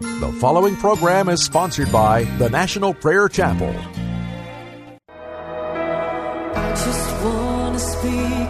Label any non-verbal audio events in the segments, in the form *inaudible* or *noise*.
The following program is sponsored by the National Prayer Chapel. I just want to speak.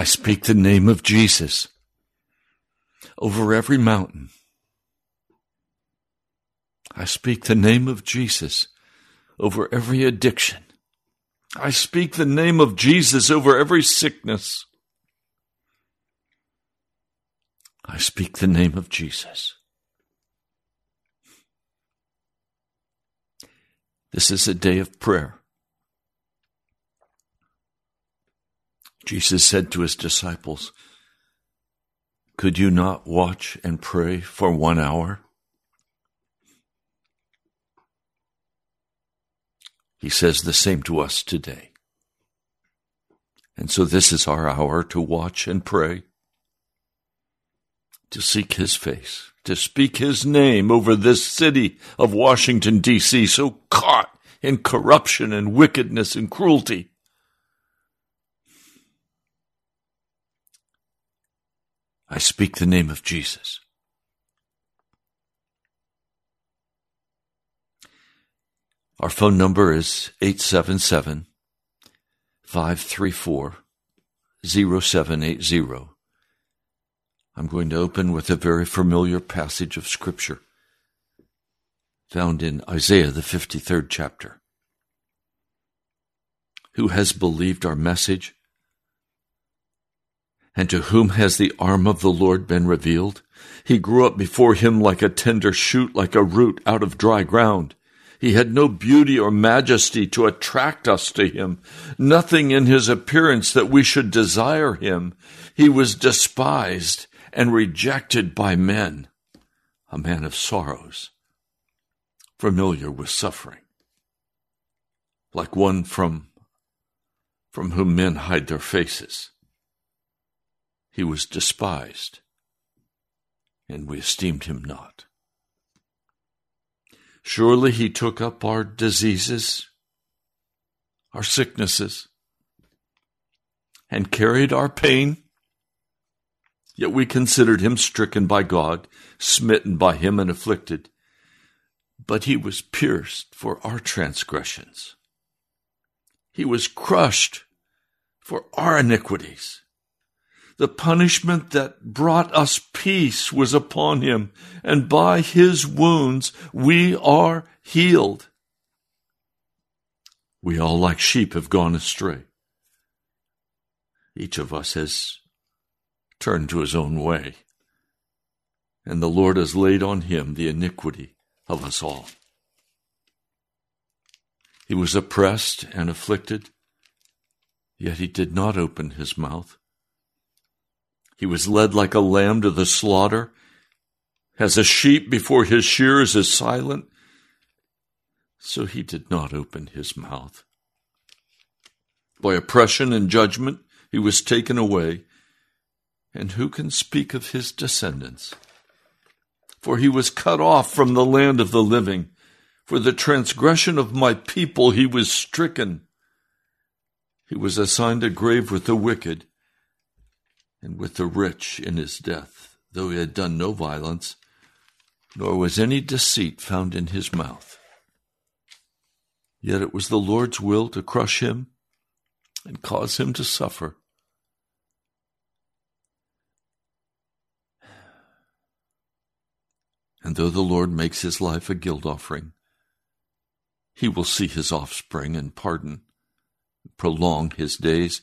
I speak the name of Jesus over every mountain. I speak the name of Jesus over every addiction. I speak the name of Jesus over every sickness. I speak the name of Jesus. This is a day of prayer. Jesus said to his disciples, Could you not watch and pray for one hour? He says the same to us today. And so this is our hour to watch and pray, to seek his face, to speak his name over this city of Washington, D.C., so caught in corruption and wickedness and cruelty. I speak the name of Jesus. Our phone number is 877 534 0780. I'm going to open with a very familiar passage of Scripture found in Isaiah, the 53rd chapter. Who has believed our message? And to whom has the arm of the Lord been revealed? He grew up before him like a tender shoot, like a root out of dry ground. He had no beauty or majesty to attract us to him, nothing in his appearance that we should desire him. He was despised and rejected by men, a man of sorrows, familiar with suffering, like one from, from whom men hide their faces. He was despised, and we esteemed him not. Surely he took up our diseases, our sicknesses, and carried our pain. Yet we considered him stricken by God, smitten by him, and afflicted. But he was pierced for our transgressions. He was crushed for our iniquities. The punishment that brought us peace was upon him, and by his wounds we are healed. We all, like sheep, have gone astray. Each of us has turned to his own way, and the Lord has laid on him the iniquity of us all. He was oppressed and afflicted, yet he did not open his mouth. He was led like a lamb to the slaughter. As a sheep before his shears is silent, so he did not open his mouth. By oppression and judgment he was taken away, and who can speak of his descendants? For he was cut off from the land of the living. For the transgression of my people he was stricken. He was assigned a grave with the wicked and with the rich in his death, though he had done no violence, nor was any deceit found in his mouth. Yet it was the Lord's will to crush him and cause him to suffer. And though the Lord makes his life a guilt offering, he will see his offspring and pardon, prolong his days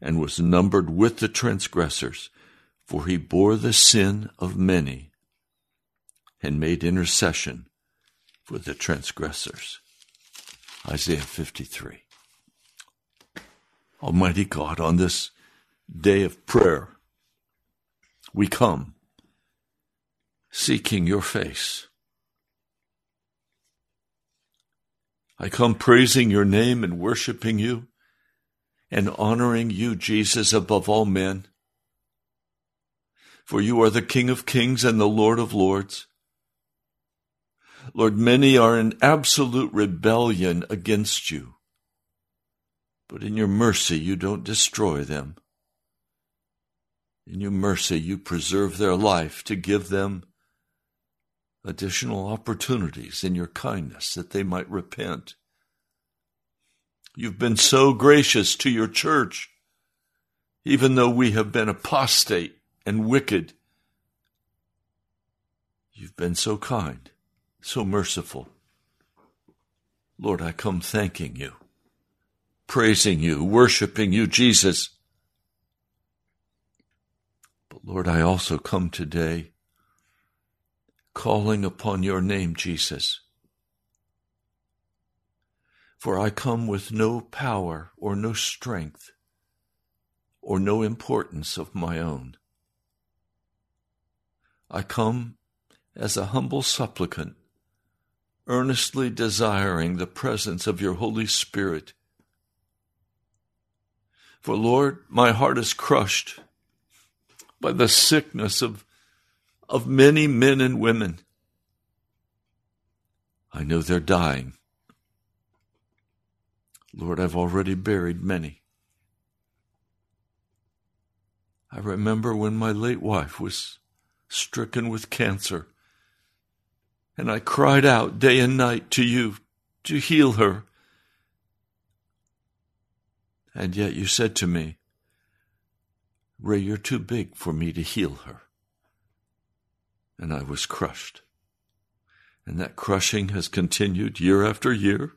and was numbered with the transgressors, for he bore the sin of many and made intercession for the transgressors. Isaiah 53. Almighty God, on this day of prayer, we come seeking your face. I come praising your name and worshiping you and honoring you, Jesus, above all men. for you are the King of kings and the Lord of lords. Lord, many are in absolute rebellion against you, but in your mercy you don't destroy them. In your mercy you preserve their life to give them additional opportunities in your kindness that they might repent. You've been so gracious to your church, even though we have been apostate and wicked. You've been so kind, so merciful. Lord, I come thanking you, praising you, worshiping you, Jesus. But Lord, I also come today calling upon your name, Jesus. For I come with no power or no strength or no importance of my own. I come as a humble supplicant, earnestly desiring the presence of your Holy Spirit. For Lord, my heart is crushed by the sickness of, of many men and women. I know they're dying. Lord, I've already buried many. I remember when my late wife was stricken with cancer. And I cried out day and night to you to heal her. And yet you said to me, Ray, you're too big for me to heal her. And I was crushed. And that crushing has continued year after year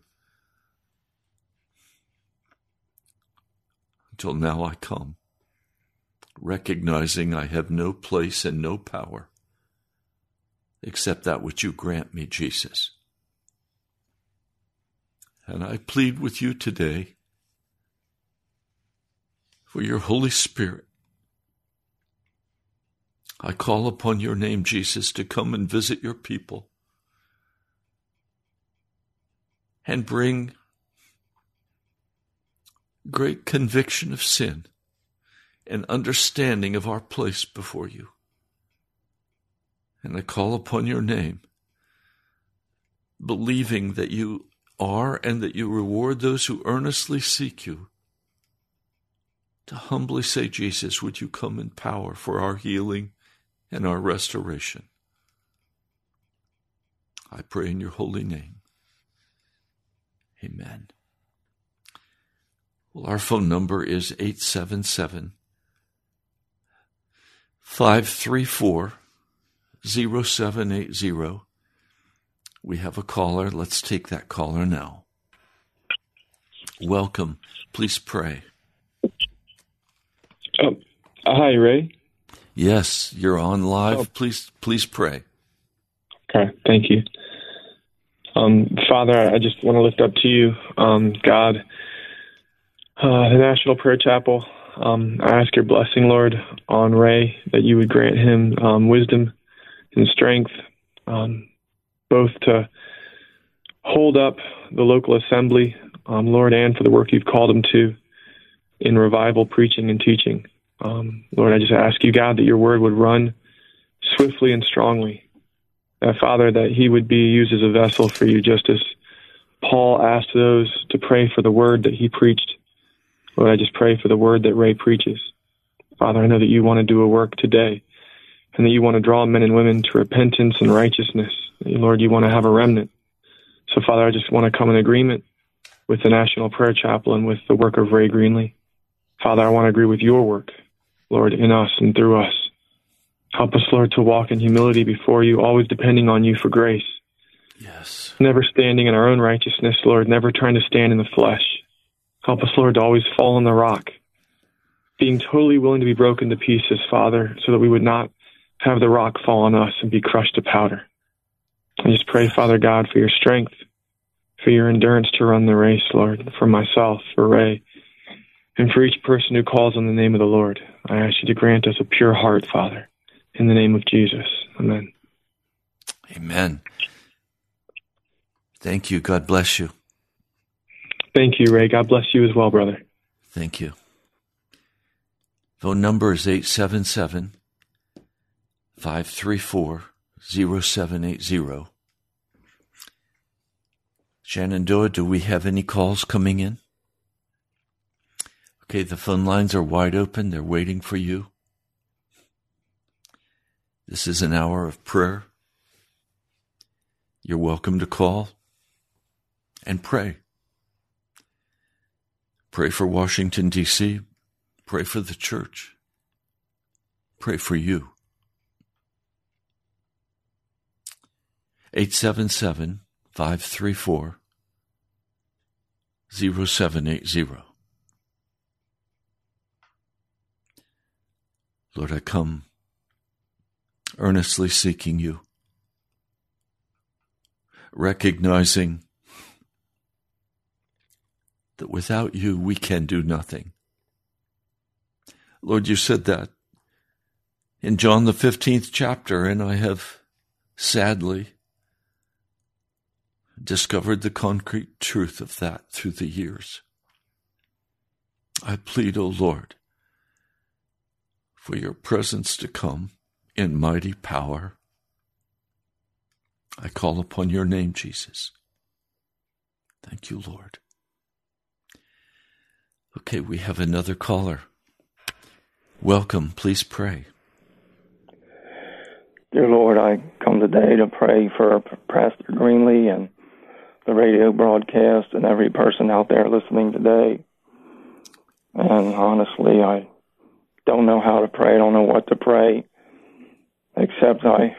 until now I come recognizing I have no place and no power except that which you grant me, Jesus. And I plead with you today for your Holy Spirit. I call upon your name, Jesus, to come and visit your people and bring great conviction of sin and understanding of our place before you. And I call upon your name, believing that you are and that you reward those who earnestly seek you. To humbly say, Jesus, would you come in power for our healing and our restoration? I pray in your holy name. Amen. Well, our phone number is 877 534 0780. We have a caller. Let's take that caller now. Welcome. Please pray. Oh, hi, Ray. Yes, you're on live. Oh. Please, please pray. Okay, thank you. Um, Father, I just want to lift up to you, um, God, uh, the National Prayer Chapel. Um, I ask your blessing, Lord, on Ray, that you would grant him um, wisdom and strength, um, both to hold up the local assembly, um, Lord, and for the work you've called him to in revival, preaching, and teaching. Um, Lord, I just ask you, God, that your word would run swiftly and strongly. That, Father, that he would be used as a vessel for you, just as Paul asked those to pray for the word that he preached Lord, I just pray for the word that Ray preaches. Father, I know that you want to do a work today and that you want to draw men and women to repentance and righteousness. Lord, you want to have a remnant. So, Father, I just want to come in agreement with the National Prayer Chapel and with the work of Ray Greenley. Father, I want to agree with your work, Lord, in us and through us. Help us, Lord, to walk in humility before you, always depending on you for grace. Yes. Never standing in our own righteousness, Lord, never trying to stand in the flesh. Help us, Lord, to always fall on the rock, being totally willing to be broken to pieces, Father, so that we would not have the rock fall on us and be crushed to powder. I just pray, Father God, for your strength, for your endurance to run the race, Lord, for myself, for Ray, and for each person who calls on the name of the Lord. I ask you to grant us a pure heart, Father, in the name of Jesus. Amen. Amen. Thank you. God bless you. Thank you, Ray. God bless you as well, brother. Thank you. Phone number is 877 534 0780. Shenandoah, do we have any calls coming in? Okay, the phone lines are wide open. They're waiting for you. This is an hour of prayer. You're welcome to call and pray. Pray for Washington, D.C. Pray for the church. Pray for you. 877 534 0780. Lord, I come earnestly seeking you, recognizing that without you we can do nothing. Lord, you said that in John the 15th chapter, and I have sadly discovered the concrete truth of that through the years. I plead, O Lord, for your presence to come in mighty power. I call upon your name, Jesus. Thank you, Lord. Okay, we have another caller. Welcome. Please pray. Dear Lord, I come today to pray for Pastor Greenlee and the radio broadcast and every person out there listening today. And honestly, I don't know how to pray. I don't know what to pray, except I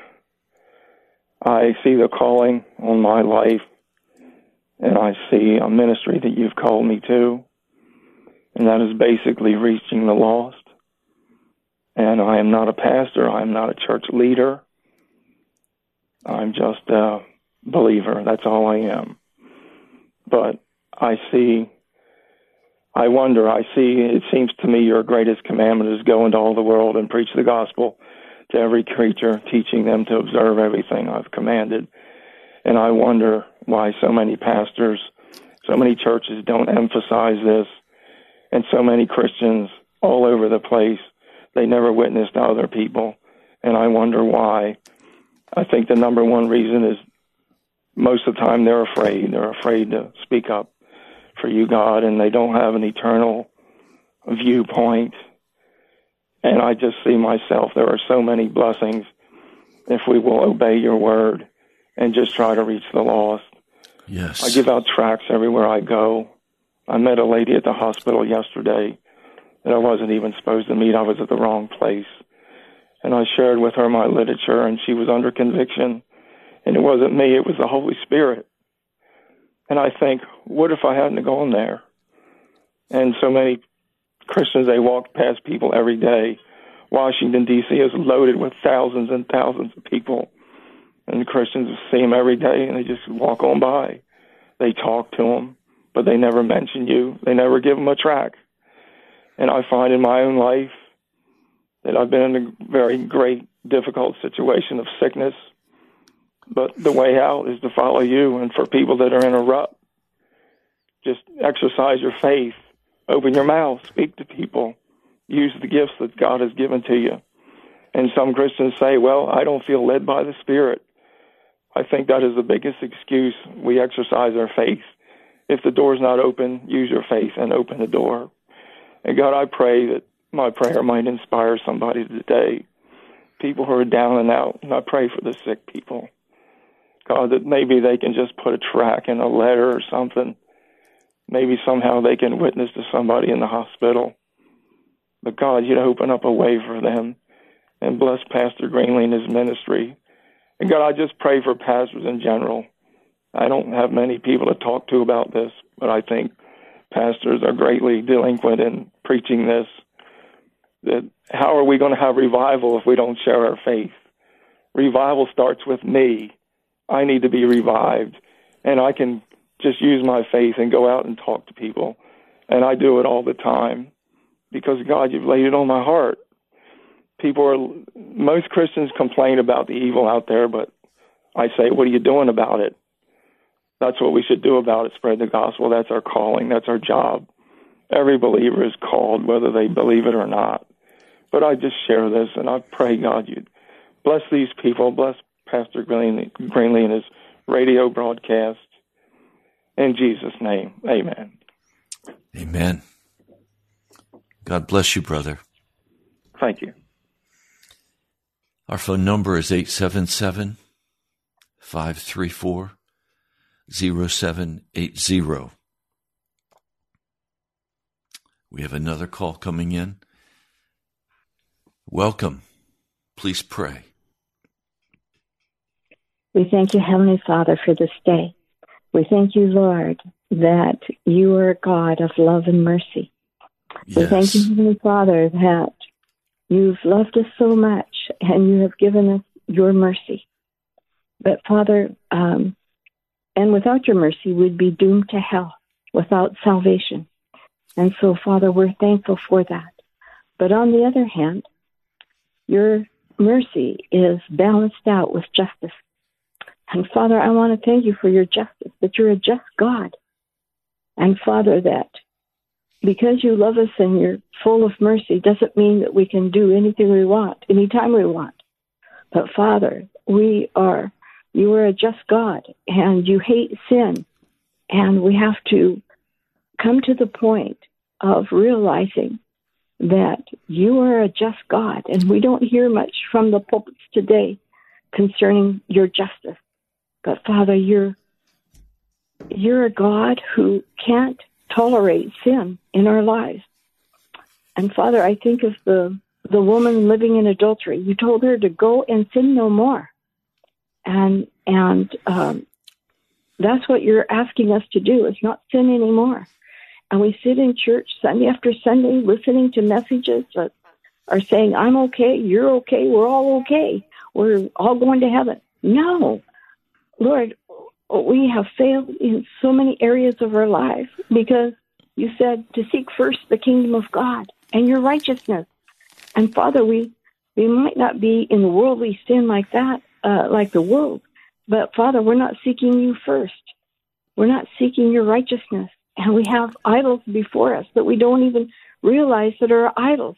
I see the calling on my life, and I see a ministry that you've called me to, and that is basically reaching the lost. And I am not a pastor. I am not a church leader. I'm just a believer. That's all I am. But I see, I wonder, I see, it seems to me your greatest commandment is go into all the world and preach the gospel to every creature, teaching them to observe everything I've commanded. And I wonder why so many pastors, so many churches don't emphasize this, and so many Christians all over the place they never witnessed other people, and I wonder why. I think the number one reason is most of the time they're afraid. They're afraid to speak up for you, God, and they don't have an eternal viewpoint. And I just see myself, there are so many blessings if we will obey your word and just try to reach the lost. Yes. I give out tracts everywhere I go. I met a lady at the hospital yesterday that I wasn't even supposed to meet. I was at the wrong place. And I shared with her my literature, and she was under conviction. And it wasn't me, it was the Holy Spirit. And I think, what if I hadn't gone there? And so many Christians, they walk past people every day. Washington, D.C. is loaded with thousands and thousands of people. And Christians see them every day, and they just walk on by. They talk to them, but they never mention you. They never give them a track. And I find in my own life that I've been in a very great, difficult situation of sickness. But the way out is to follow you. And for people that are in a rut, just exercise your faith, open your mouth, speak to people, use the gifts that God has given to you. And some Christians say, well, I don't feel led by the Spirit. I think that is the biggest excuse. We exercise our faith. If the door's not open, use your faith and open the door. And God, I pray that my prayer might inspire somebody today, people who are down and out. And I pray for the sick people. God, that maybe they can just put a track in a letter or something. Maybe somehow they can witness to somebody in the hospital. But God, you'd open up a way for them and bless Pastor Greenlee and his ministry. And God, I just pray for pastors in general. I don't have many people to talk to about this, but I think pastors are greatly delinquent in preaching this. That how are we going to have revival if we don't share our faith? Revival starts with me. I need to be revived, and I can just use my faith and go out and talk to people, and I do it all the time because God, you've laid it on my heart. People are most Christians complain about the evil out there, but I say, what are you doing about it? That's what we should do about it. Spread the gospel. That's our calling. That's our job. Every believer is called, whether they believe it or not. But I just share this, and I pray God you'd Bless these people. Bless Pastor Greenlee and his radio broadcast. In Jesus' name, amen. Amen. God bless you, brother. Thank you. Our phone number is 877 534 0780. We have another call coming in. Welcome. Please pray. We thank you, Heavenly Father, for this day. We thank you, Lord, that you are a God of love and mercy. Yes. We thank you, Heavenly Father, that you've loved us so much and you have given us your mercy. But, Father, um, and without your mercy, we'd be doomed to hell without salvation. And so, Father, we're thankful for that. But on the other hand, your mercy is balanced out with justice. And Father, I want to thank you for your justice, that you're a just God. And Father, that because you love us and you're full of mercy doesn't mean that we can do anything we want, anytime we want. But Father, we are, you are a just God and you hate sin. And we have to come to the point of realizing that you are a just God. And we don't hear much from the pulpits today concerning your justice. But Father, you're you're a God who can't tolerate sin in our lives. And Father, I think of the the woman living in adultery. You told her to go and sin no more, and and um, that's what you're asking us to do is not sin anymore. And we sit in church Sunday after Sunday, listening to messages that are saying, "I'm okay, you're okay, we're all okay, we're all going to heaven." No, Lord, we have failed in so many areas of our life because you said to seek first the kingdom of God and your righteousness. And Father, we we might not be in worldly sin like that, uh, like the world, but Father, we're not seeking you first. We're not seeking your righteousness, and we have idols before us that we don't even realize that are idols.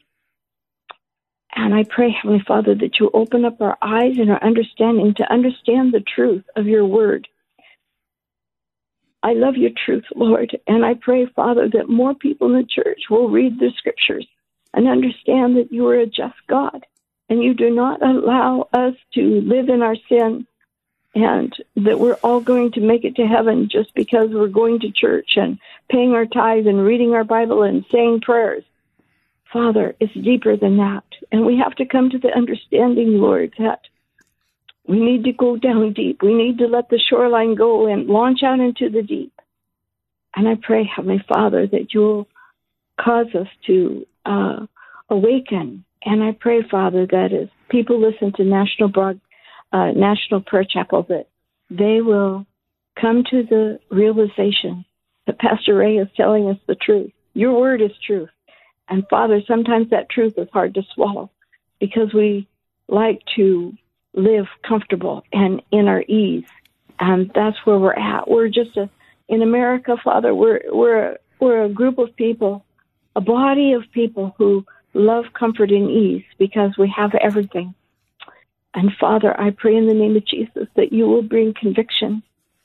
And I pray, Heavenly Father, that you open up our eyes and our understanding to understand the truth of your word. I love your truth, Lord, and I pray, Father, that more people in the church will read the scriptures and understand that you are a just God and you do not allow us to live in our sin and that we're all going to make it to heaven just because we're going to church and paying our tithes and reading our Bible and saying prayers. Father, it's deeper than that. And we have to come to the understanding, Lord, that we need to go down deep. We need to let the shoreline go and launch out into the deep. And I pray, Heavenly Father, that you'll cause us to uh, awaken. And I pray, Father, that as people listen to National Broad, uh, National Prayer Chapel, that they will come to the realization that Pastor Ray is telling us the truth. Your word is truth. And Father, sometimes that truth is hard to swallow because we like to live comfortable and in our ease. And that's where we're at. We're just a, in America, Father, we're, we're, we're a group of people, a body of people who love comfort and ease because we have everything. And Father, I pray in the name of Jesus that you will bring conviction,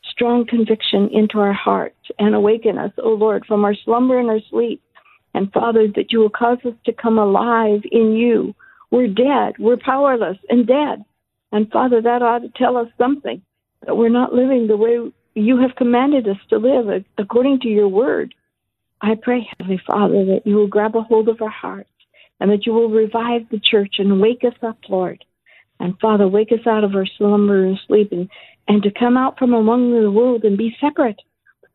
strong conviction into our hearts and awaken us, O Lord, from our slumber and our sleep and Father, that you will cause us to come alive in you. We're dead. We're powerless and dead. And Father, that ought to tell us something that we're not living the way you have commanded us to live according to your word. I pray, Heavenly Father, that you will grab a hold of our hearts and that you will revive the church and wake us up, Lord. And Father, wake us out of our slumber and sleep and, and to come out from among the world and be separate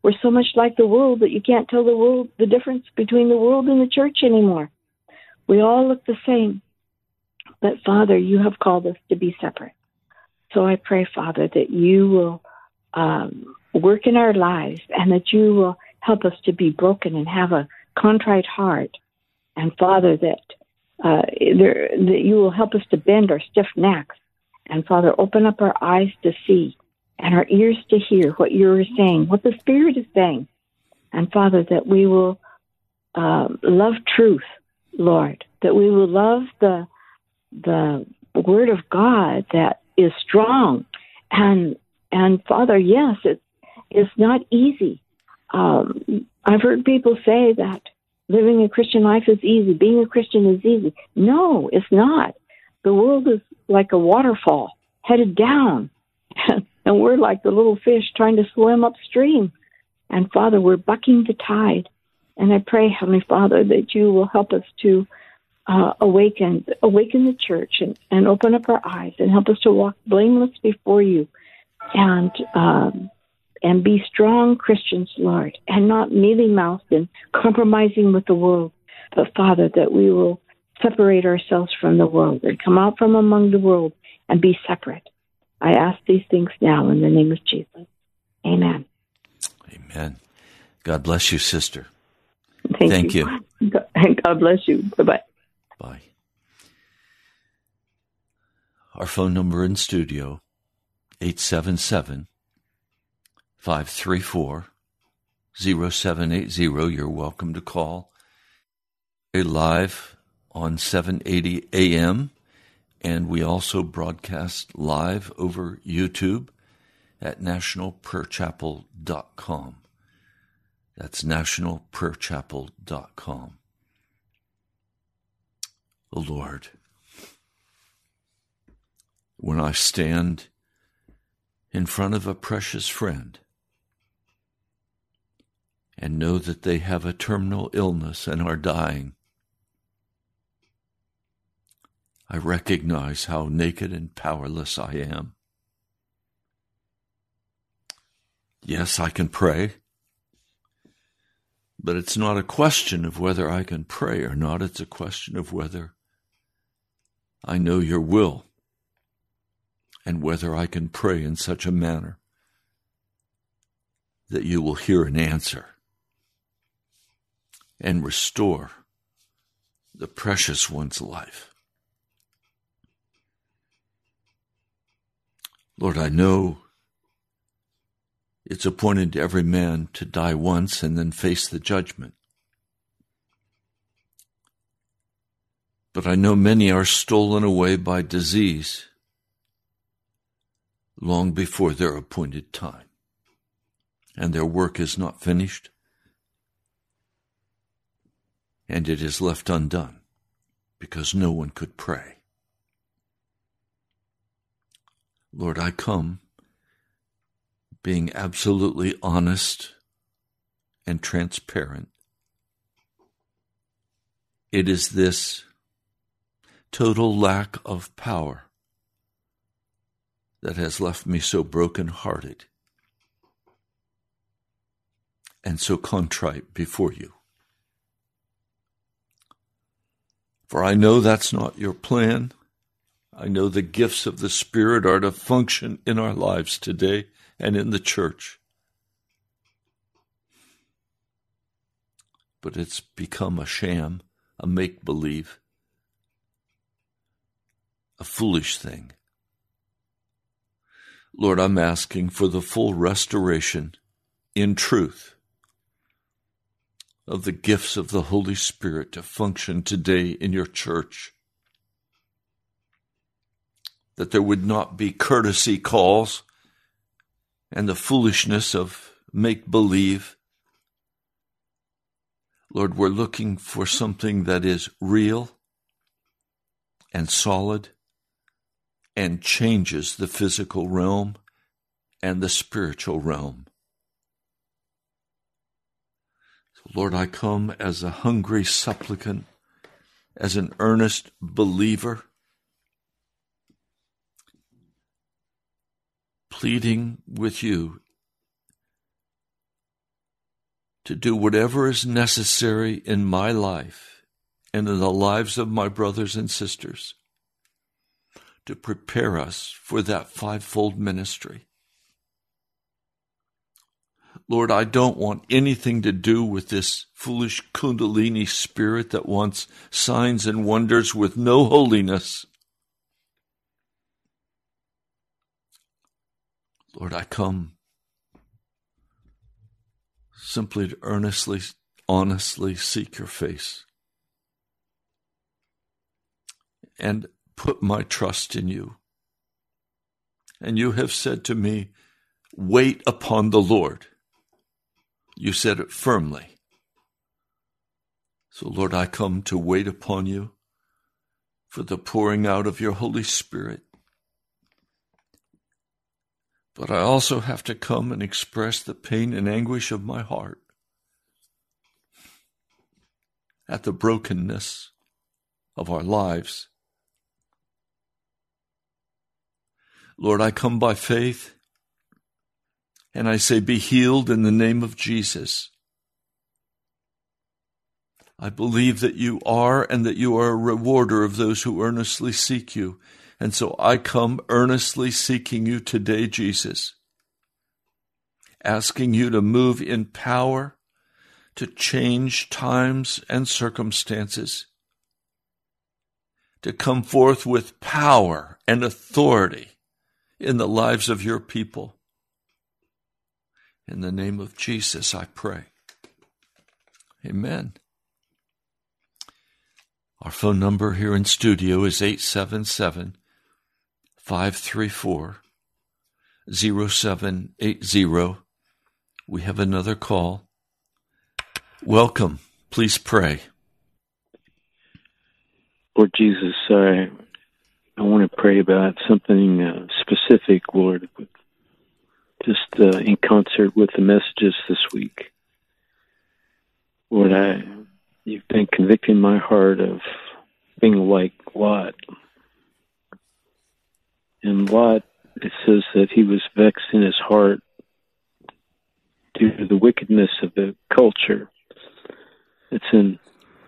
we're so much like the world that you can't tell the world the difference between the world and the church anymore. We all look the same. But Father, you have called us to be separate. So I pray, Father, that you will um, work in our lives and that you will help us to be broken and have a contrite heart. And Father, that uh, there, that you will help us to bend our stiff necks. And Father, open up our eyes to see and our ears to hear what you're saying, what the Spirit is saying. And Father, that we will uh, love truth, Lord, that we will love the the word of God that is strong. And and Father, yes, it, it's not easy. Um, I've heard people say that living a Christian life is easy, being a Christian is easy. No, it's not. The world is like a waterfall headed down, *laughs* and we're like the little fish trying to swim upstream. And Father, we're bucking the tide. And I pray, Heavenly Father, that you will help us to uh, awaken, awaken the church, and, and open up our eyes, and help us to walk blameless before you, and um, and be strong Christians, Lord, and not mealy mouthed and compromising with the world, but Father, that we will separate ourselves from the world and come out from among the world and be separate. I ask these things now in the name of Jesus. Amen. Amen. God bless you, sister. Thank, Thank you. you. *laughs* God bless you. Bye bye. Bye. Our phone number in studio 877 534 0780. You're welcome to call. We're live on 780 AM, and we also broadcast live over YouTube at nationalprayerchapel.com. That's nationalprayerchapel.com. O Lord, when I stand in front of a precious friend and know that they have a terminal illness and are dying, I recognize how naked and powerless I am. Yes, I can pray, but it's not a question of whether I can pray or not. It's a question of whether I know your will and whether I can pray in such a manner that you will hear an answer and restore the precious one's life. Lord, I know it's appointed to every man to die once and then face the judgment. But I know many are stolen away by disease long before their appointed time, and their work is not finished, and it is left undone because no one could pray. Lord, I come being absolutely honest and transparent. It is this total lack of power that has left me so broken-hearted and so contrite before you. For I know that's not your plan. I know the gifts of the Spirit are to function in our lives today and in the church. But it's become a sham, a make believe, a foolish thing. Lord, I'm asking for the full restoration in truth of the gifts of the Holy Spirit to function today in your church. That there would not be courtesy calls and the foolishness of make believe. Lord, we're looking for something that is real and solid and changes the physical realm and the spiritual realm. Lord, I come as a hungry supplicant, as an earnest believer, pleading with you to do whatever is necessary in my life and in the lives of my brothers and sisters to prepare us for that fivefold ministry. Lord, I don't want anything to do with this foolish Kundalini spirit that wants signs and wonders with no holiness. Lord, I come simply to earnestly, honestly seek your face and put my trust in you. And you have said to me, Wait upon the Lord. You said it firmly. So, Lord, I come to wait upon you for the pouring out of your Holy Spirit. But I also have to come and express the pain and anguish of my heart at the brokenness of our lives. Lord, I come by faith and I say, Be healed in the name of Jesus. I believe that you are and that you are a rewarder of those who earnestly seek you. And so I come earnestly seeking you today, Jesus, asking you to move in power to change times and circumstances, to come forth with power and authority in the lives of your people. In the name of Jesus, I pray. Amen. Our phone number here in studio is 877 534 0780. We have another call. Welcome. Please pray. Lord Jesus, I, I want to pray about something uh, specific, Lord, uh, in concert with the messages this week. Lord, I You've been convicting my heart of being like Lot. And Lot, it says that he was vexed in his heart due to the wickedness of the culture. It's in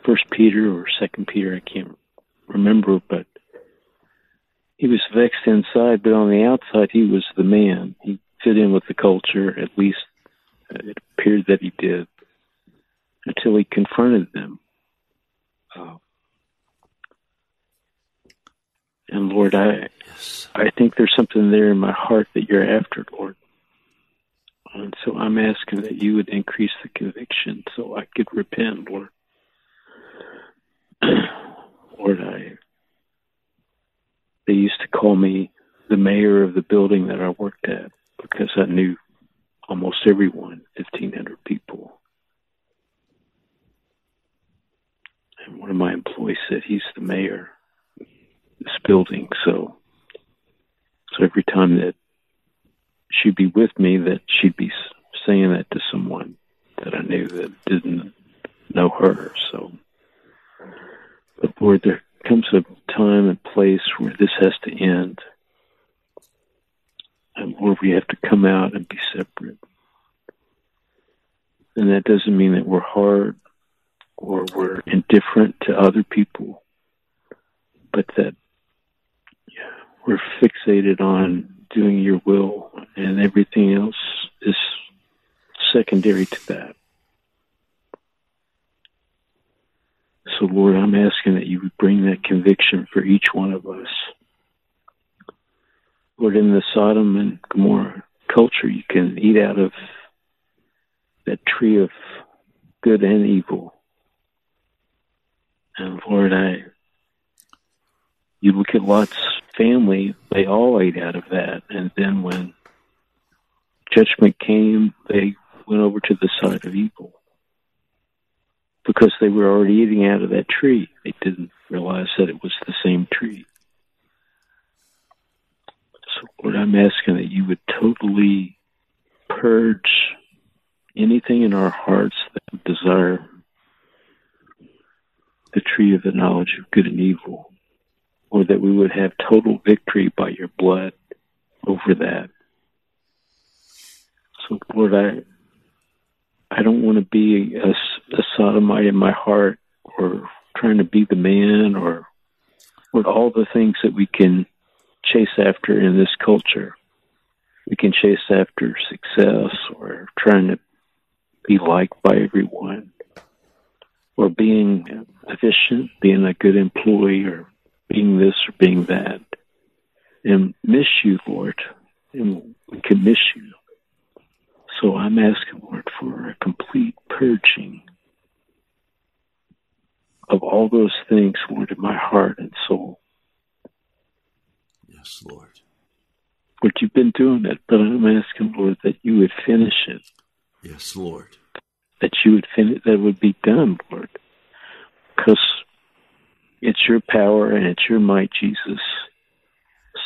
First Peter or Second Peter, I can't remember, but he was vexed inside, but on the outside he was the man. He fit in with the culture, at least it appeared that he did until he confronted them. Uh, and Lord, I yes. I think there's something there in my heart that you're after, Lord. And so I'm asking that you would increase the conviction so I could repent, Lord. *clears throat* Lord, I they used to call me the mayor of the building that I worked at because I knew almost everyone, 1,500 people. And one of my employees said he's the mayor of this building. So, so every time that she'd be with me, that she'd be saying that to someone that I knew that didn't know her. So, but Lord, there comes a time and place where this has to end. Lord, we have to come out and be separate. And that doesn't mean that we're hard or we're indifferent to other people, but that yeah, we're fixated on doing your will and everything else is secondary to that. So, Lord, I'm asking that you would bring that conviction for each one of us. Lord, in the Sodom and Gomorrah culture, you can eat out of that tree of good and evil. And Lord, I, you look at Lot's family, they all ate out of that. And then when judgment came, they went over to the side of evil because they were already eating out of that tree. They didn't realize that it was the same tree. Lord, I'm asking that you would totally purge anything in our hearts that desire the tree of the knowledge of good and evil, or that we would have total victory by your blood over that. So, Lord, I I don't want to be a, a sodomite in my heart, or trying to be the man, or or all the things that we can chase after in this culture. We can chase after success, or trying to be liked by everyone, or being efficient, being a good employee, or being this or being that, and miss you, Lord, and we can miss you. So I'm asking, Lord, for a complete purging of all those things, Lord, in my heart and soul. Yes, Lord. Lord, you've been doing it, but I'm asking, Lord, that you would finish it, Yes, Lord. that you would finish, that would be done, Lord. Because it's your power and it's your might, Jesus.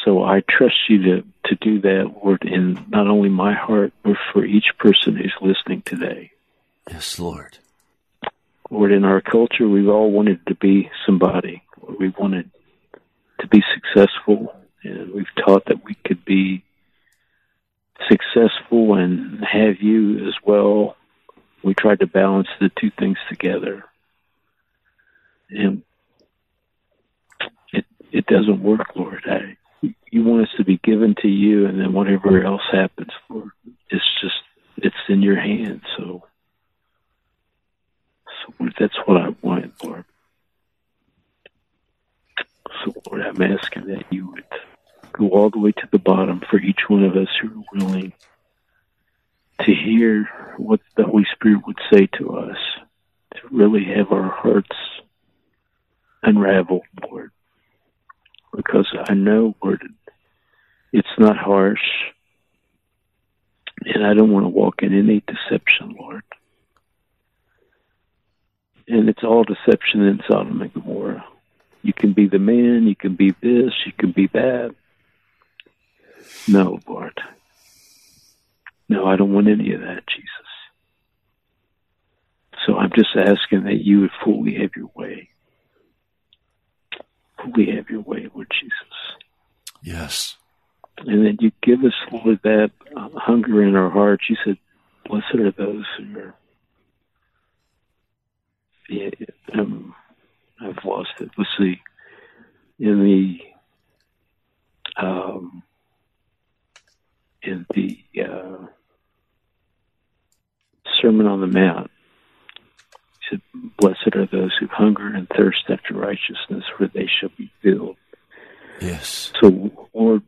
So I trust you to, to do that, Lord, in not only my heart, but for each person who's listening today. Yes, Lord. Lord, in our culture, we've all wanted to be somebody. We wanted to be successful, and we've taught that we could be successful and have you as well. We tried to balance the two things together, and it it doesn't work, Lord. I, you want us to be given to you, and then whatever else happens, Lord, it's just it's in your hands. So. So that's what I want, Lord. So Lord, I'm asking that you would go all the way to the bottom for each one of us who are willing to hear what the Holy Spirit would say to us, to really have our hearts unraveled, Lord. Because I know, Lord, it's not harsh, and I don't want to walk in any deception, Lord and it's all deception in Sodom and Gomorrah. You can be the man, you can be this, you can be that. No, Lord. No, I don't want any of that, Jesus. So I'm just asking that you would fully have your way. Fully have your way, Lord Jesus. Yes. And that you give us, Lord, that uh, hunger in our hearts. You said, Blessed are those who are yeah, um, I've lost it. Let's see. In the um, in the uh, Sermon on the Mount, he said, "Blessed are those who hunger and thirst after righteousness, for they shall be filled." Yes. So, Lord,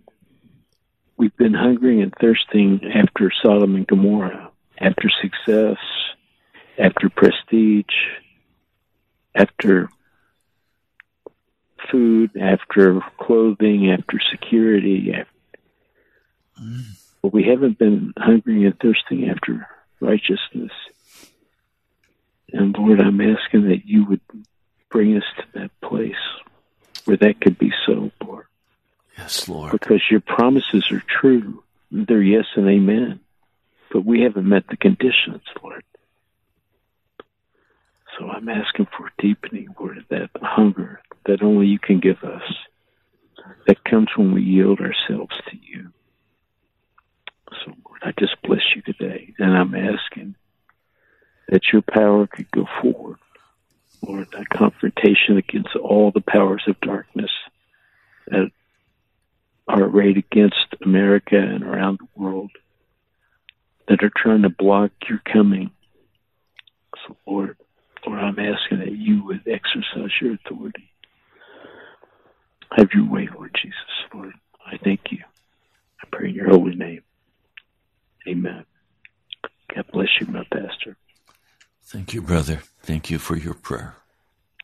we've been hungering and thirsting after Sodom and Gomorrah, after success, after prestige, after food, after clothing, after security. After, But we haven't been hungry and thirsting after righteousness. And Lord, I'm asking that you would bring us to that place where that could be so, Lord. Yes, Lord. Because your promises are true. They're yes and amen. But we haven't met the conditions, Lord. So I'm asking for a deepening, Lord, of that hunger that only you can give us. That comes when we yield ourselves to you. So, Lord, I just bless you today. And I'm asking that your power could go forward. Lord, that confrontation against all the powers of darkness that are arrayed against America and around the world that are trying to block your coming. So, Lord, Lord, I'm asking that you would exercise your authority. Have your way, Lord Jesus, Lord. I thank you. I pray in your holy name. Amen. God bless you, my pastor. Thank you, brother. Thank you for your prayer.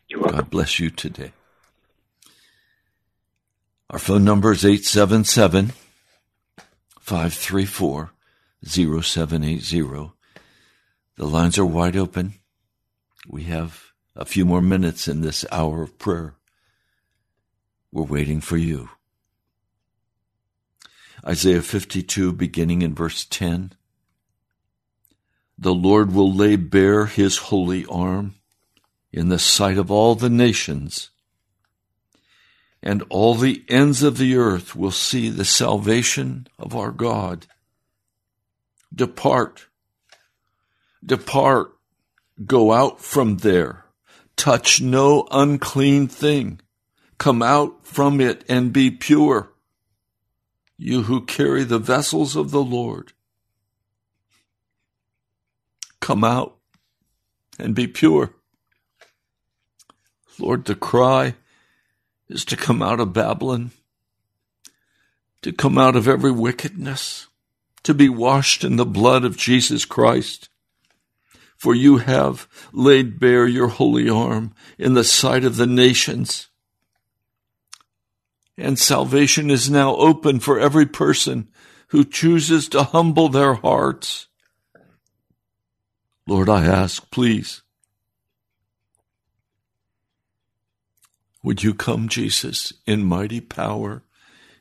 You're welcome. God bless you today. Our phone number is 877 534 0780. The lines are wide open. We have a few more minutes in this hour of prayer. We're waiting for you. Isaiah 52, beginning in verse 10. The Lord will lay bare his holy arm in the sight of all the nations, and all the ends of the earth will see the salvation of our God. Depart, depart, go out from there, touch no unclean thing, come out from it and be pure, you who carry the vessels of the Lord. Come out and be pure. Lord, the cry is to come out of Babylon, to come out of every wickedness, to be washed in the blood of Jesus Christ. For you have laid bare your holy arm in the sight of the nations, and salvation is now open for every person who chooses to humble their hearts. Lord, I ask, please, would you come, Jesus, in mighty power,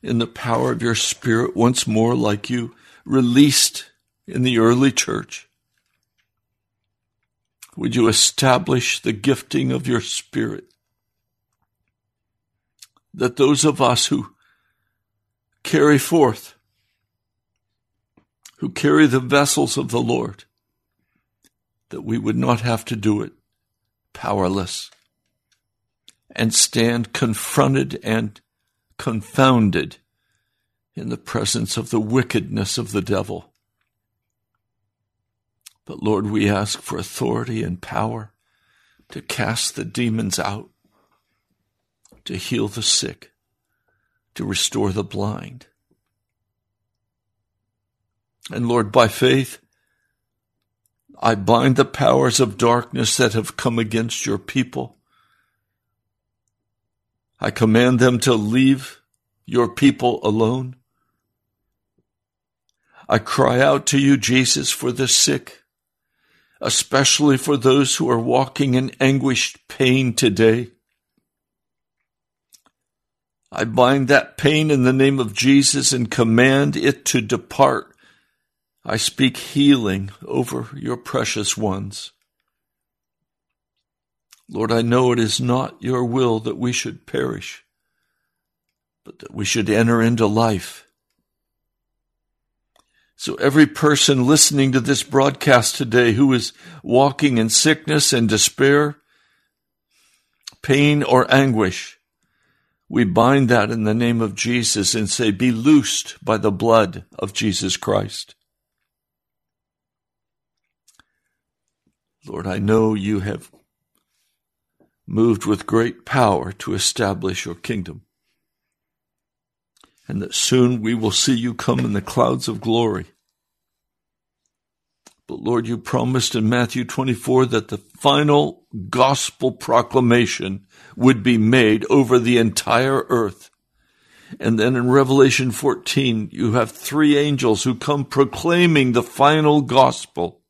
in the power of your Spirit once more, like you released in the early church? Would you establish the gifting of your Spirit? That those of us who carry forth, who carry the vessels of the Lord, that we would not have to do it powerless and stand confronted and confounded in the presence of the wickedness of the devil. But Lord, we ask for authority and power to cast the demons out, to heal the sick, to restore the blind. And Lord, by faith, I bind the powers of darkness that have come against your people. I command them to leave your people alone. I cry out to you, Jesus, for the sick, especially for those who are walking in anguished pain today. I bind that pain in the name of Jesus and command it to depart. I speak healing over your precious ones. Lord, I know it is not your will that we should perish, but that we should enter into life. So every person listening to this broadcast today who is walking in sickness and despair, pain or anguish, we bind that in the name of Jesus and say, be loosed by the blood of Jesus Christ. Lord, I know you have moved with great power to establish your kingdom. And that soon we will see you come in the clouds of glory. But Lord, you promised in Matthew 24 that the final gospel proclamation would be made over the entire earth. And then in Revelation 14, you have three angels who come proclaiming the final gospel.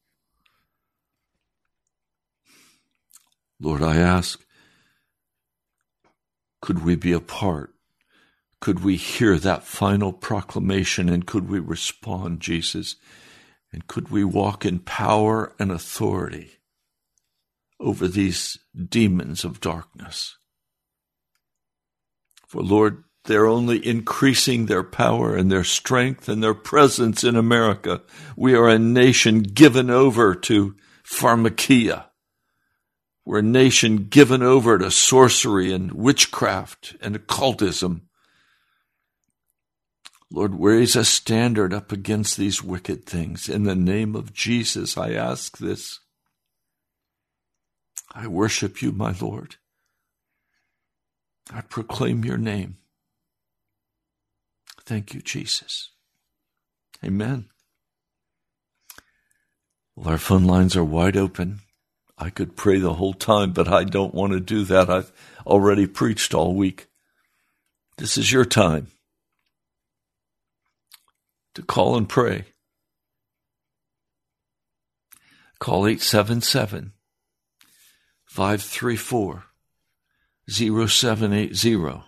Lord, I ask could we be a part? Could we hear that final proclamation and could we respond, Jesus? And could we walk in power and authority over these demons of darkness? For Lord, they're only increasing their power and their strength and their presence in America. We are a nation given over to pharmakeia we're a nation given over to sorcery and witchcraft and occultism. Lord, raise a standard up against these wicked things. In the name of Jesus, I ask this. I worship you, my Lord. I proclaim your name. Thank you, Jesus. Amen. Well, our phone lines are wide open. I could pray the whole time, but I don't want to do that. I've already preached all week. This is your time to call and pray. Call 877 534 0780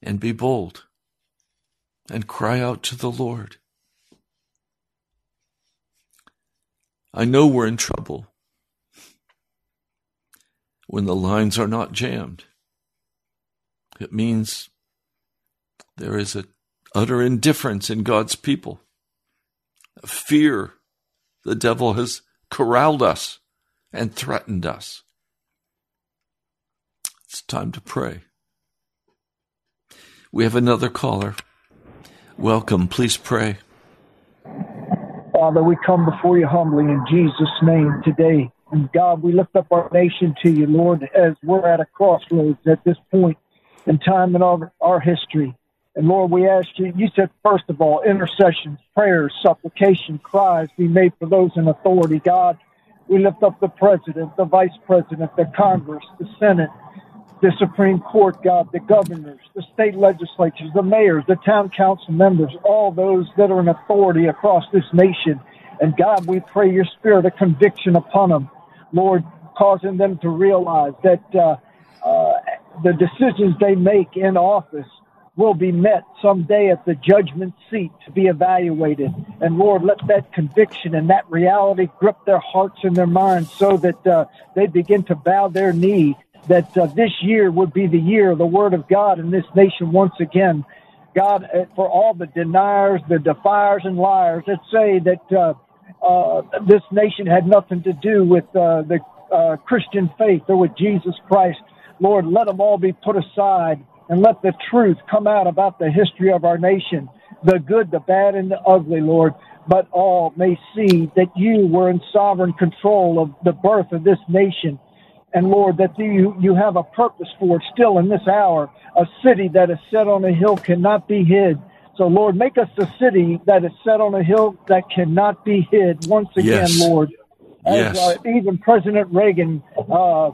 and be bold and cry out to the Lord. I know we're in trouble when the lines are not jammed. It means there is an utter indifference in God's people. A fear the devil has corralled us and threatened us. It's time to pray. We have another caller. Welcome. Please pray. Father, we come before you humbly in Jesus' name today. And God, we lift up our nation to you, Lord, as we're at a crossroads at this point in time in our, our history. And Lord, we ask you, you said, first of all, intercessions, prayers, supplication, cries be made for those in authority. God, we lift up the president, the vice president, the Congress, the Senate, the Supreme Court, God, the governors, the state legislatures, the mayors, the town council members, all those that are in authority across this nation. And God, we pray your spirit of conviction upon them, Lord, causing them to realize that uh, uh, the decisions they make in office will be met someday at the judgment seat to be evaluated. And Lord, let that conviction and that reality grip their hearts and their minds so that uh, they begin to bow their knee. That uh, this year would be the year of the Word of God in this nation once again. God, uh, for all the deniers, the defiers, and liars that say that uh, uh, this nation had nothing to do with uh, the Christian faith or with Jesus Christ, Lord, let them all be put aside and let the truth come out about the history of our nation, the good, the bad, and the ugly, Lord. But all may see that you were in sovereign control of the birth of this nation. And Lord, that you, you have a purpose for it still in this hour. A city that is set on a hill cannot be hid. So Lord, make us a city that is set on a hill that cannot be hid once again, yes. Lord. As yes. uh, even President Reagan uh, uh,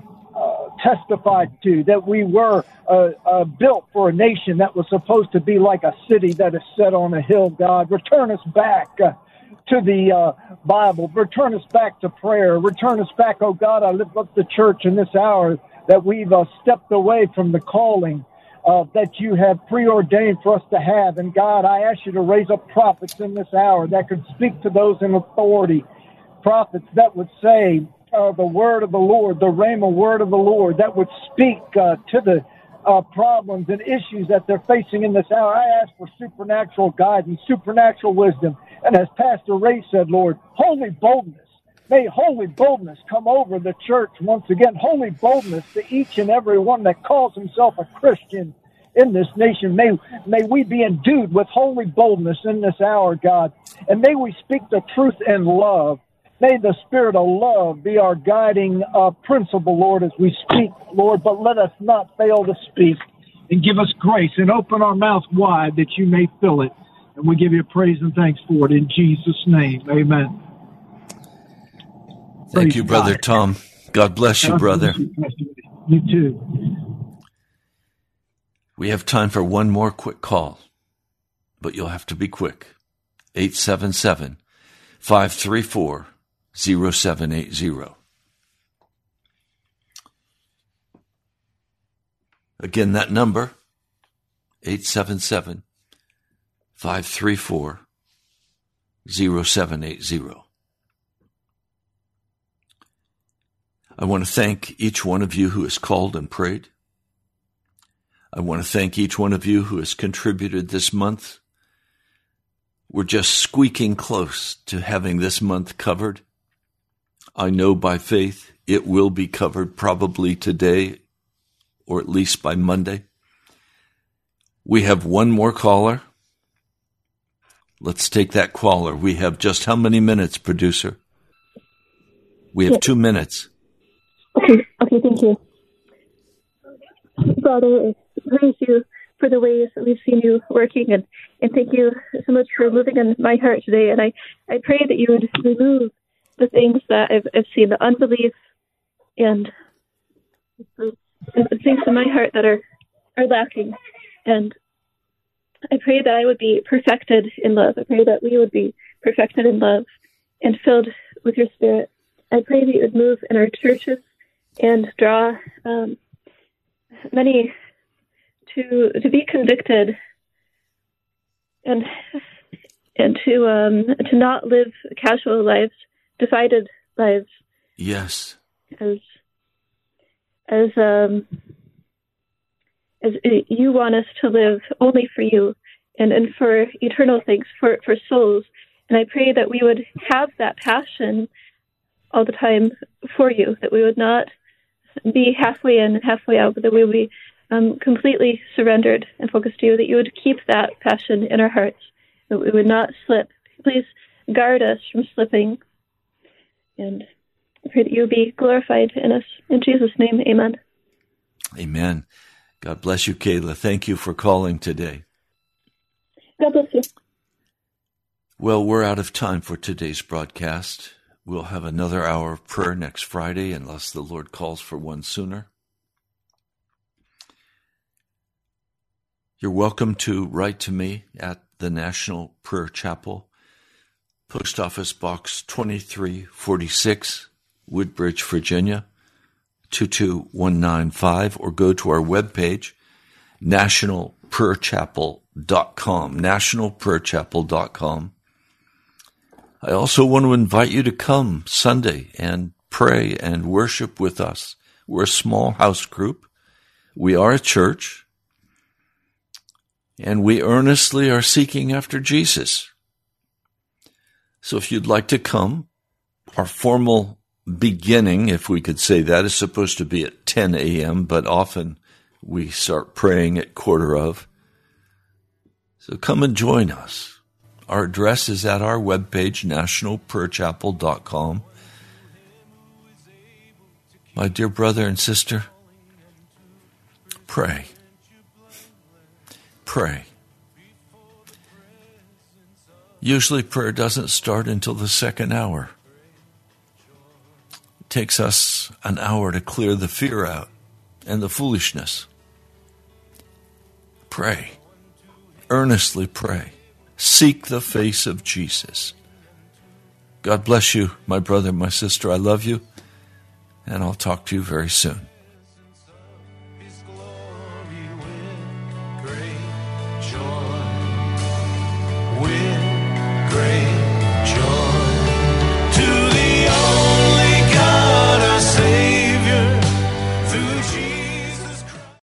testified to, that we were uh, uh, built for a nation that was supposed to be like a city that is set on a hill, God. Return us back uh, to the uh, Bible. Return us back to prayer. Return us back, oh God. I lift up the church in this hour that we've uh, stepped away from the calling. Uh, that you have preordained for us to have. And God, I ask you to raise up prophets in this hour that could speak to those in authority, prophets that would say, uh, the word of the Lord, the rhema word of the Lord that would speak uh, to the uh, problems and issues that they're facing in this hour. I ask for supernatural guidance, supernatural wisdom. And as Pastor Ray said, Lord, holy boldness. May holy boldness come over the church once again. Holy boldness to each and every one that calls himself a Christian in this nation. May, may we be endued with holy boldness in this hour, God. And may we speak the truth in love May the spirit of love be our guiding uh, principle, Lord, as we speak, Lord, but let us not fail to speak and give us grace and open our mouth wide that you may fill it. And we give you praise and thanks for it in Jesus' name. Amen. Thank Praise you, Brother God. Tom. God bless you, brother. You too. We have time for one more quick call, but you'll have to be quick. 877 534 0780. Again, that number, 877 534 0780. I want to thank each one of you who has called and prayed. I want to thank each one of you who has contributed this month. We're just squeaking close to having this month covered. I know by faith it will be covered probably today or at least by Monday. We have one more caller. Let's take that caller. We have just how many minutes, producer? We have Yes. two minutes. Okay, okay, thank you. Father, praise you for the ways that we've seen you working, and, and thank you so much for moving in my heart today. And I, I pray that you would remove the things that I've, I've seen, the unbelief and the things in my heart that are, are lacking. And I pray that I would be perfected in love. I pray that we would be perfected in love and filled with your spirit. I pray that you would move in our churches and draw um, many to to be convicted and and to um, to not live casual lives, divided lives, Yes. as as um, as you want us to live only for you and and for eternal things for for souls. And I pray that we would have that passion all the time for you, that we would not be halfway in and halfway out, but that we would be um, completely surrendered and focused to you, that you would keep that passion in our hearts, that we would not slip. Please guard us from slipping. And I pray that you be glorified in us. In Jesus' name, amen. Amen. God bless you, Kayla. Thank you for calling today. God bless you. Well, we're out of time for today's broadcast. We'll have another hour of prayer next Friday unless the Lord calls for one sooner. You're welcome to write to me at the National Prayer Chapel, Post Office Box 2346, Woodbridge, Virginia 22195, or go to our webpage, nationalprayerchapel.com, nationalprayerchapel.com. I also want to invite you to come Sunday and pray and worship with us. We're a small house group. We are a church. And we earnestly are seeking after Jesus. So if you'd like to come, our formal beginning, if we could say that, is supposed to be at 10 a.m., but often we start praying at quarter of. So come and join us. Our address is at our webpage, nationalprayerchapel.com. My dear brother and sister, pray. Pray. Usually prayer doesn't start until the second hour. It takes us an hour to clear the fear out and the foolishness. Pray. Earnestly pray. Seek the face of Jesus. God bless you, my brother, my sister. I love you, and I'll talk to you very soon.